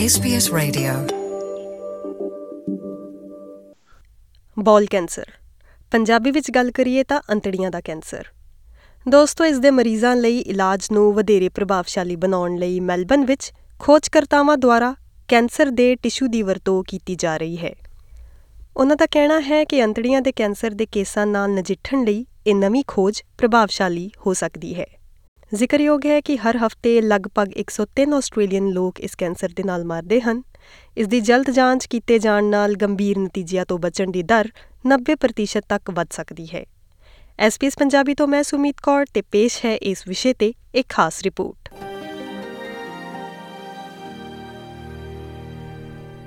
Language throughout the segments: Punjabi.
SBS Radio. Bowel cancer Punjabi ਵਿੱਚ ਗੱਲ ਕਰੀਏ ਤਾਂ ਅੰਤੜੀਆਂ ਦਾ ਕੈਂਸਰ। ਦੋਸਤੋ, ਇਸ ਦੇ ਮਰੀਜ਼ਾਂ ਲਈ ਇਲਾਜ ਨੂੰ ਵਧੇਰੇ ਪ੍ਰਭਾਵਸ਼ਾਲੀ ਬਣਾਉਣ ਲਈ ਮੈਲਬਨ ਵਿੱਚ ਖੋਜਕਰਤਾਵਾਂ ਦੁਆਰਾ ਕੈਂਸਰ ਦੇ ਟਿਸ਼ੂ ਦੀ ਵਰਤੋਂ ਕੀਤੀ ਜਾ ਰਹੀ ਹੈ। ਉਹਨਾਂ ਦਾ ਕਹਿਣਾ ਹੈ ਕਿ ਅੰਤੜੀਆਂ ਦੇ ਕੈਂਸਰ ਦੇ ਕੇਸਾਂ ਨਾਲ ਨਜਿੱਠਣ ਲਈ ਇਹ ਨਵੀਂ ਖੋਜ ਪ੍ਰਭਾਵਸ਼ਾਲੀ ਹੋ ਸਕਦੀ ਹੈ। ਜ਼ਿਕਰਯੋਗ ਹੈ ਕਿ ਹਰ ਹਫ਼ਤੇ ਲਗਭਗ 103 ਆਸਟ੍ਰੇਲੀਅਨ ਲੋਕ ਇਸ ਕੈਂਸਰ ਦੇ ਨਾਲ ਮਰਦੇ ਹਨ। ਇਸ ਦੀ ਜਲਦ ਜਾਂਚ ਕੀਤੇ ਜਾਣ ਨਾਲ ਗੰਭੀਰ ਨਤੀਜਿਆਂ ਤੋਂ ਬਚਣ ਦੀ ਦਰ 90% ਤੱਕ ਵਧ ਸਕਦੀ ਹੈ। ਐਸਪੀਐਸ ਪੰਜਾਬੀ ਤੋਂ ਮੈਂ ਸੁਮੀਤ ਕੌਰ ਤੇ ਪੇਸ਼ ਹੈ ਇਸ ਵਿਸ਼ੇ ਤੇ ਇੱਕ ਖਾਸ report.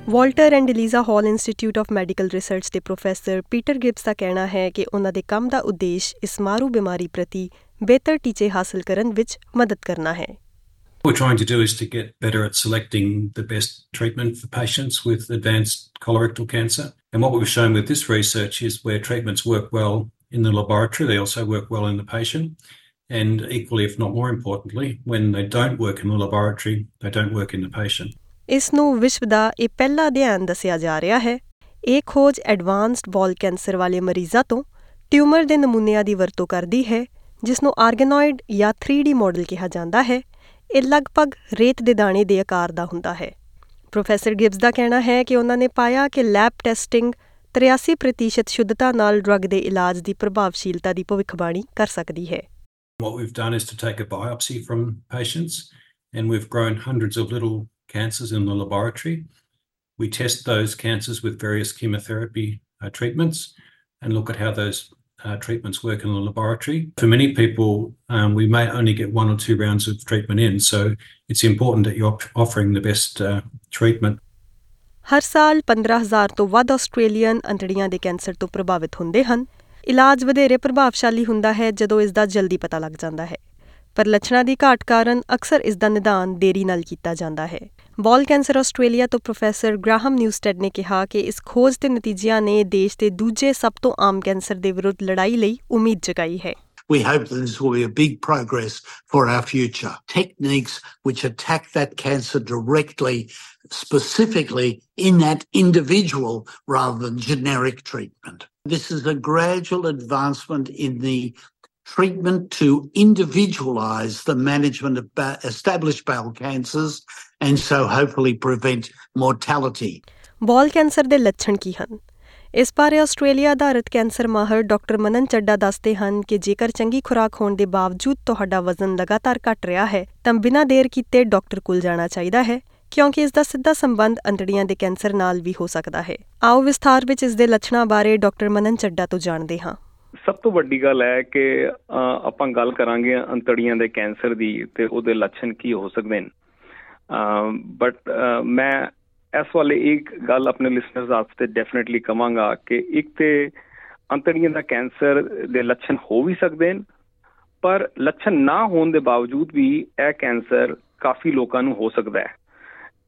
Walter and Eliza Hall Institute of Medical Research ਦੇ ਪ੍ਰੋਫੈਸਰ ਪੀਟਰ ਗਿਬਸ ਦਾ ਕਹਿਣਾ ਹੈ ਕਿ ਉਹਨਾਂ ਦੇ ਕੰਮ ਦਾ ਉਦੇਸ਼ ਇਸ ਮਾਰੂ ਬਿਮਾਰੀ ਪ੍ਰਤੀ ਬਿਹਤਰ ਟੀਚੇ ਹਾਸਲ ਕਰਨ ਵਿੱਚ ਮਦਦ ਕਰਨਾ ਹੈ What we're trying to do is to get better at selecting the best treatment for patients with advanced colorectal cancer. And what we've shown with this research is where treatments work well in the laboratory, they also work well in the patient. And equally, if not more importantly, when they don't work in the laboratory, they don't work in the patient. ਇਸ ਨੂੰ ਵਿਸ਼ਵ ਦਾ ਇਹ ਪਹਿਲਾ ਅਧਿਐਨ ਦੱਸਿਆ ਜਾ ਰਿਹਾ ਹੈ ਇਹ ਖੋਜ ਐਡਵਾਂਸਡ ਬੋਲ ਕੈਂਸਰ ਵਾਲੇ ਮਰੀਜ਼ਾਂ ਤੋਂ ਟਿਊਮਰ ਦੇ ਨਮੂਨਿਆਂ ਦੀ ਵਰਤੋਂ ਕਰਦੀ ਹੈ ਜਿਸ ਨੂੰ ਆਰਗੇਨੋਇਡ ਜਾਂ 3D ਮਾਡਲ ਕਿਹਾ ਜਾਂਦਾ ਹੈ ਇਹ ਲਗਭਗ ਰੇਤ ਦੇ ਦਾਣੇ ਦੇ ਆਕਾਰ ਦਾ ਹੁੰਦਾ ਹੈ ਪ੍ਰੋਫੈਸਰ ਗਿਬਸ ਦਾ ਕਹਿਣਾ ਹੈ ਕਿ ਉਹਨਾਂ ਨੇ ਪਾਇਆ ਕਿ ਲੈਬ ਟੈਸਟਿੰਗ 83% ਸ਼ੁੱਧਤਾ ਨਾਲ ਡਰੱਗ ਦੇ ਇਲਾਜ ਦੀ ਪ੍ਰਭਾਵਸ਼ੀਲਤਾ ਦੀ ਭਵਿੱਖਬਾਣੀ ਕਰ ਸਕਦੀ ਹੈ What we've done is to take a biopsy from patients, and we've grown hundreds of little cancers in the laboratory. We test those cancers with various chemotherapy uh, treatments and look at how those uh, treatments work in the laboratory. For many people, um, we may only get one or two rounds of treatment in, so it's important that you're op- offering the best uh, treatment. ਹਰ ਸਾਲ 15000 ਤੋਂ ਵੱਧ ਆਸਟ੍ਰੇਲੀਅਨ ਅੰਤੜੀਆਂ ਦੇ ਕੈਂਸਰ ਤੋਂ ਪ੍ਰਭਾਵਿਤ ਹੁੰਦੇ ਹਨ ਇਲਾਜ ਵਧੇਰੇ ਪ੍ਰਭਾਵਸ਼ਾਲੀ ਹੁੰਦਾ ਹੈ ਜਦੋਂ ਇਸ ਦਾ ਜਲਦੀ ਪਤਾ ਲੱਗ ਜਾਂਦਾ ਹੈ ਪਰ ਲੱਛਣਾਂ ਦੀ ਘਾਟ ਕਾਰਨ ਅਕਸਰ ਇਸ ਦਾ ਨਿਦਾਨ ਦੇਰੀ ਨਾਲ ਕੀਤਾ ਜਾਂਦਾ ਹੈ ਬੋਲ ਕੈਂਸਰ ਆਸਟ੍ਰੇਲੀਆ ਤੋਂ ਪ੍ਰੋਫੈਸਰ ਗ੍ਰਾਹਮ ਨਿਊਸਟੈਡ ਨੇ ਕਿਹਾ ਕਿ ਇਸ ਖੋਜ ਦੇ ਨਤੀਜਿਆਂ ਨੇ ਦੇਸ਼ ਦੇ ਦੂਜੇ ਸਭ ਤੋਂ ਆਮ ਕੈਂਸਰ ਦੇ ਵਿਰੁੱਧ ਲੜਾਈ ਲਈ ਉਮੀਦ ਜਗਾਈ ਹੈ We hope that this will be a big progress for our future. Techniques which attack that cancer directly, specifically in that individual rather than generic treatment. This is a gradual advancement in the treatment to individualize the management of ba- established bowel cancers and so hopefully prevent mortality. Bowel cancer ਦੇ ਲੱਛਣ ਕੀ ਹਨ? ਇਸ ਬਾਰੇ ਆਸਟ੍ਰੇਲੀਆ ਆਧਾਰਿਤ ਕੈਂਸਰ ਮਾਹਰ ਡਾਕਟਰ ਮਨਨ ਚੱਡਾ ਦੱਸਦੇ ਹਨ ਕਿ ਜੇਕਰ ਚੰਗੀ ਖੁਰਾਕ ਹੋਣ ਦੇ ਬਾਵਜੂਦ ਤੁਹਾਡਾ ਵਜ਼ਨ ਲਗਾਤਾਰ ਘਟ ਰਿਹਾ ਹੈ, ਤਾਂ ਬਿਨਾਂ ਦੇਰ ਕੀਤੇ ਡਾਕਟਰ ਕੋਲ ਜਾਣਾ ਚਾਹੀਦਾ ਹੈ, ਕਿਉਂਕਿ ਇਸ ਦਾ ਸਿੱਧਾ ਸੰਬੰਧ ਅੰਤੜੀਆਂ ਦੇ ਕੈਂਸਰ ਨਾਲ ਵੀ ਹੋ ਸਕਦਾ ਹੈ। ਆਓ ਵਿਸਥਾਰ ਵਿੱਚ ਇਸ ਦੇ ਲੱਛਣਾਂ ਬਾਰੇ ਡਾਕਟਰ ਮਨਨ ਚੱਡਾ ਤੋਂ ਜਾਣਦੇ ਹਾਂ। ਸਭ ਤੋਂ ਵੱਡੀ ਗੱਲ ਹੈ ਕਿ ਅ, ਆਪਾਂ ਗੱਲ ਕਰਾਂਗੇ ਅੰਤੜੀਆਂ ਦੇ ਕੈਂਸਰ ਦੀ ਤੇ ਉਹਦੇ ਲੱਛਣ ਕੀ ਹੋ ਸਕਦੇ ਨੇ। ਬਟ ਮੈਂ ਇਸ ਵਾਲੇ ਇੱਕ ਗੱਲ ਆਪਣੇ ਲਿਸਨਰਸ ਵਾਸਤੇ ਡੈਫੀਨਿਟਲੀ ਕਵਾਂਗਾ ਕਿ ਇੱਕ ਤੇ ਅੰਤੜੀਆਂ ਦਾ ਕੈਂਸਰ ਦੇ ਲੱਛਣ ਹੋ ਵੀ ਸਕਦੇ ਨੇ ਪਰ ਲੱਛਣ ਨਾ ਹੋਣ ਦੇ ਬਾਵਜੂਦ ਵੀ ਇਹ ਕੈਂਸਰ ਕਾਫੀ ਲੋਕਾਂ ਨੂੰ ਹੋ ਸਕਦਾ ਹੈ।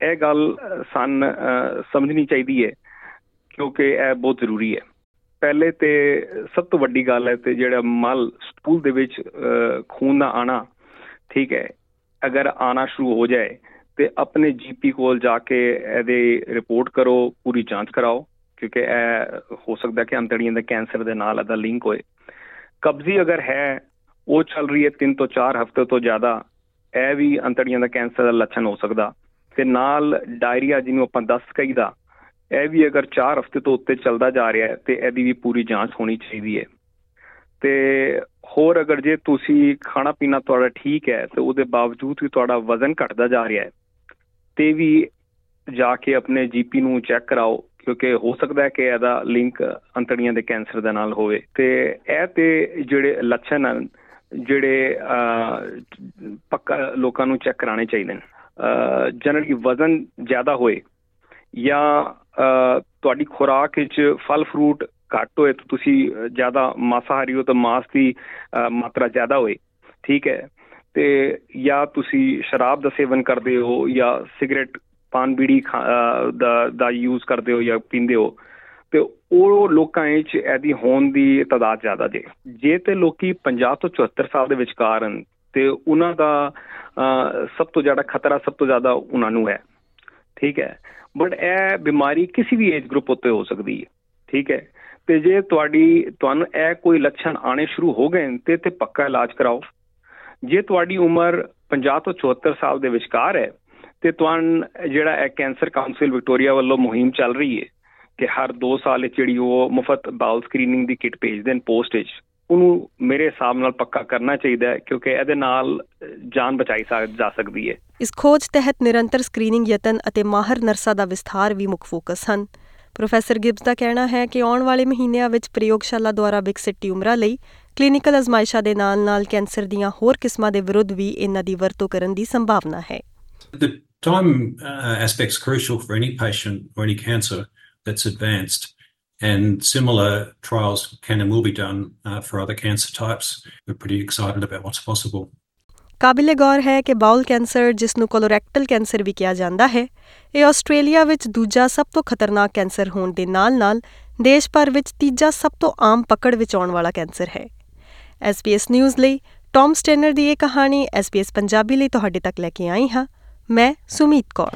ਇਹ ਗੱਲ ਅ, ਸਾਨੂੰ ਅ, ਸਮਝਣੀ ਚਾਹੀਦੀ ਹੈ ਕਿਉਂਕਿ ਇਹ ਬਹੁਤ ਜ਼ਰੂਰੀ ਹੈ। ਪਹਿਲੇ ਤੇ ਸਭ ਤੋਂ ਵੱਡੀ ਗੱਲ ਹੈ ਤੇ ਜਿਹੜਾ ਮਲ ਸਟੂਲ ਦੇ ਵਿੱਚ ਅਹ, ਖੂਨ ਦਾ ਆਣਾ ਠੀਕ ਹੈ। ਅਗਰ ਆਣਾ ਸ਼ੁਰੂ ਹੋ ਜਾਏ ਤੇ ਆਪਣੇ ਜੀਪੀ ਕੋਲ ਜਾ ਕੇ ਇਹਦੇ ਰਿਪੋਰਟ ਕਰੋ ਪੂਰੀ ਜਾਂਚ ਕਰਾਓ ਕਿਉਂਕਿ ਇਹ ਹੋ ਸਕਦਾ ਕਿ ਅੰਤੜੀਆਂ ਦੇ ਕੈਂਸਰ ਦੇ ਨਾਲ ਇਹਦਾ ਲਿੰਕ ਹੋਏ। ਕਬਜ਼ੀ ਅਗਰ ਹੈ ਉਹ ਚੱਲ ਰਹੀ ਹੈ 3 ਤੋਂ 4 ਹਫ਼ਤੇ ਤੋਂ ਜ਼ਿਆਦਾ ਇਹ ਵੀ ਅੰਤੜੀਆਂ ਦਾ ਕੈਂਸਰ ਦਾ ਲੱਛਣ ਹੋ ਸਕਦਾ। ਤੇ ਨਾਲ ਡਾਇਰੀਆ ਜਿਹਨੂੰ ਆਪਾਂ ਦਸਤ ਕਹੀਦਾ ਇਹ ਵੀ ਅਗਰ 4 ਹਫ਼ਤੇ ਤੋਂ ਉੱਤੇ ਚੱਲਦਾ ਜਾ ਰਿਹਾ ਹੈ ਤੇ ਇਹਦੀ ਵੀ ਪੂਰੀ ਜਾਂਚ ਹੋਣੀ ਚਾਹੀਦੀ ਹੈ। ਤੇ ਹੋਰ ਅਗਰ ਜੇ ਤੁਸੀਂ ਖਾਣਾ ਪੀਣਾ ਤੁਹਾਡਾ ਠੀਕ ਹੈ ਤੇ ਉਹਦੇ ਬਾਵਜੂਦ ਵੀ ਤੁਹਾਡਾ ਵਜ਼ਨ ਘਟਦਾ ਜਾ ਰਿਹਾ ਹੈ ਤੇ ਵੀ ਜਾ ਕੇ ਆਪਣੇ ਜੀਪੀ ਨੂੰ ਚੈੱਕ ਕਰਾਓ ਕਿਉਂਕਿ ਹੋ ਸਕਦਾ ਹੈ ਕਿ ਇਹਦਾ ਲਿੰਕ ਅੰਤੜੀਆਂ ਦੇ ਕੈਂਸਰ ਦੇ ਨਾਲ ਹੋਵੇ। ਤੇ ਇਹ ਤੇ ਜਿਹੜੇ ਲੱਛਣ ਹਨ ਜਿਹੜੇ ਅਹ, ਪੱਕਾ ਲੋਕਾਂ ਨੂੰ ਚੈੱਕ ਕਰਾਣੇ ਚਾਹੀਦੇ ਨੇ ਜਨਰਲੀ ਵਜ਼ਨ ਜ਼ਿਆਦਾ ਹੋਏ ਜਾਂ ਅਹ, ਤੁਹਾਡੀ ਖੁਰਾਕ ਵਿੱਚ ਫਲ ਫਰੂਟ ਘੱਟ ਹੋਏ ਤਾਂ ਤੁਸੀਂ ਜ਼ਿਆਦਾ ਮਾਸਾਹਾਰੀ ਹੋ ਤਾਂ ਮਾਸ ਦੀ ਅਹ, ਮਾਤਰਾ ਜ਼ਿਆਦਾ ਹੋਏ ਠੀਕ ਹੈ? ਤੇ ਜਾਂ ਤੁਸੀਂ ਸ਼ਰਾਬ ਦਾ ਸੇਵਨ ਕਰਦੇ ਹੋ ਜਾਂ ਸਿਗਰਟ ਪਾਨ ਬੀੜੀ ਖਾ- ਅਹ, ਦਾ ਦਾ ਯੂਜ਼ ਕਰਦੇ ਹੋ ਜਾਂ ਪੀਂਦੇ ਹੋ ਤੇ ਉਹ ਲੋਕਾਂ ਵਿੱਚ ਇਹਦੀ ਹੋਣ ਦੀ ਤਾਦਾਦ ਜ਼ਿਆਦਾ ਜੇ। ਜੇ ਤੇ ਲੋਕੀ 50 ਤੋਂ 74 ਸਾਲ ਦੇ ਵਿਚਕਾਰ ਹਨ ਤੇ ਉਹਨਾਂ ਦਾ ਅਹ, ਸਭ ਤੋਂ ਜ਼ਿਆਦਾ ਖਤਰਾ ਸਭ ਤੋਂ ਜ਼ਿਆਦਾ ਉਹਨਾਂ ਨੂੰ ਹੈ ਠੀਕ ਹੈ? ਬਟ ਇਹ ਬਿਮਾਰੀ ਕਿਸੇ ਵੀ ਏਜ ਗਰੁੱਪ ਉੱਤੇ ਹੋ ਸਕਦੀ ਹੈ। ਠੀਕ ਹੈ? ਤੇ ਜੇ ਤੁਹਾਡੀ, ਤੁਹਾਨੂੰ ਇਹ ਕੋਈ ਲੱਛਣ ਆਣੇ ਸ਼ੁਰੂ ਹੋ ਗਏ ਤੇ ਤੇ ਪੱਕਾ ਇਲਾਜ ਕਰਾਓ। ਜੇ ਤੁਹਾਡੀ ਉਮਰ 50 ਤੋਂ 74 ਸਾਲ ਦੇ ਵਿਚਕਾਰ ਹੈ, ਤੇ ਤੁਹਾਨੂੰ ਜਿਹੜਾ ਇਹ ਕੈਂਸਰ ਕਾਉਂਸਲ ਵਿਕਟੋਰੀਆ ਵੱਲੋਂ ਮੁਹਿੰਮ ਚੱਲ ਰਹੀ ਹੈ ਕਿ ਹਰ 2 ਸਾਲ ਵਿੱਚ ਜਿਹੜੀ ਉਹ ਮੁਫਤ ਬਾਉਲ ਸਕਰੀਨਿੰਗ ਦੀ ਕਿਟ ਭੇਜਦੇ ਨੇ ਪੋਸਟ ਵਿੱਚ। ਉਹਨੂੰ ਮੇਰੇ ਹਿਸਾਬ ਨਾਲ ਪੱਕਾ ਕਰਨਾ ਚਾਹੀਦਾ ਹੈ ਕਿਉਂਕਿ ਇਹਦੇ ਨਾਲ ਜਾਨ ਬਚਾਈ ਜਾ ਸਕਦੀ ਹੈ। ਇਸ ਖੋਜ ਤਹਿਤ ਨਿਰੰਤਰ ਸਕਰੀਨਿੰਗ ਯਤਨ ਅਤੇ ਮਾਹਰ ਨਰਸਾਂ ਦਾ ਵਿਸਥਾਰ ਵੀ ਮੁੱਖ ਫੋਕਸ ਹਨ। ਪ੍ਰੋਫੈਸਰ ਗਿਬਸ ਦਾ ਕਹਿਣਾ ਹੈ ਕਿ ਆਉਣ ਵਾਲੇ ਮਹੀਨਿਆਂ ਵਿੱਚ ਪ੍ਰਯੋਗਸ਼ਾਲਾ ਦੁਆਰਾ ਵਿਕਸਿਤ ਟਿਊਮਰਾਂ ਲਈ ਕਲੀਨਿਕਲ ਅਜ਼ਮਾਇਸ਼ਾਂ ਦੇ ਨਾਲ-ਨਾਲ ਕੈਂਸਰ ਦੀਆਂ ਹੋਰ ਕਿਸਮਾਂ ਦੇ ਵਿਰੁੱਧ ਵੀ ਇਹਨਾਂ ਦੀ ਵਰਤੋਂ ਕਰਨ ਦੀ ਸੰਭਾਵਨਾ ਹੈ। The time uh, aspect's crucial for any patient or any cancer that's advanced. And similar trials can and will be done uh, for other cancer types. We're pretty excited about what's possible. ਕਾਬਿਲੇ ਗੌਰ ਹੈ ਕਿ ਬਾਉਲ ਕੈਂਸਰ ਜਿਸ ਨੂੰ ਕੋਲੋਰੈਕਟਲ ਕੈਂਸਰ ਵੀ ਕਿਹਾ ਜਾਂਦਾ ਹੈ ਇਹ ਆਸਟ੍ਰੇਲੀਆ ਵਿੱਚ ਦੂਜਾ ਸਭ ਤੋਂ ਖਤਰਨਾਕ ਕੈਂਸਰ ਹੋਣ ਦੇ ਨਾਲ-ਨਾਲ ਦੇਸ਼ ਭਰ ਵਿੱਚ ਤੀਜਾ ਸਭ ਤੋਂ ਆਮ ਪਕੜ ਵਿੱਚ ਆਉਣ ਵਾਲਾ ਕੈਂਸਰ ਹੈ SBS ਨਿਊਜ਼ ਲਈ ਟੌਮ ਸਟੇਨਰ ਦੀ ਇਹ ਕਹਾਣੀ SBS ਪੰਜਾਬੀ ਲਈ ਤੁਹਾਡੇ ਤੱਕ ਲੈ ਕੇ ਆਈ ਹਾਂ ਮੈਂ ਸੁਮੀਤ ਕੌਰ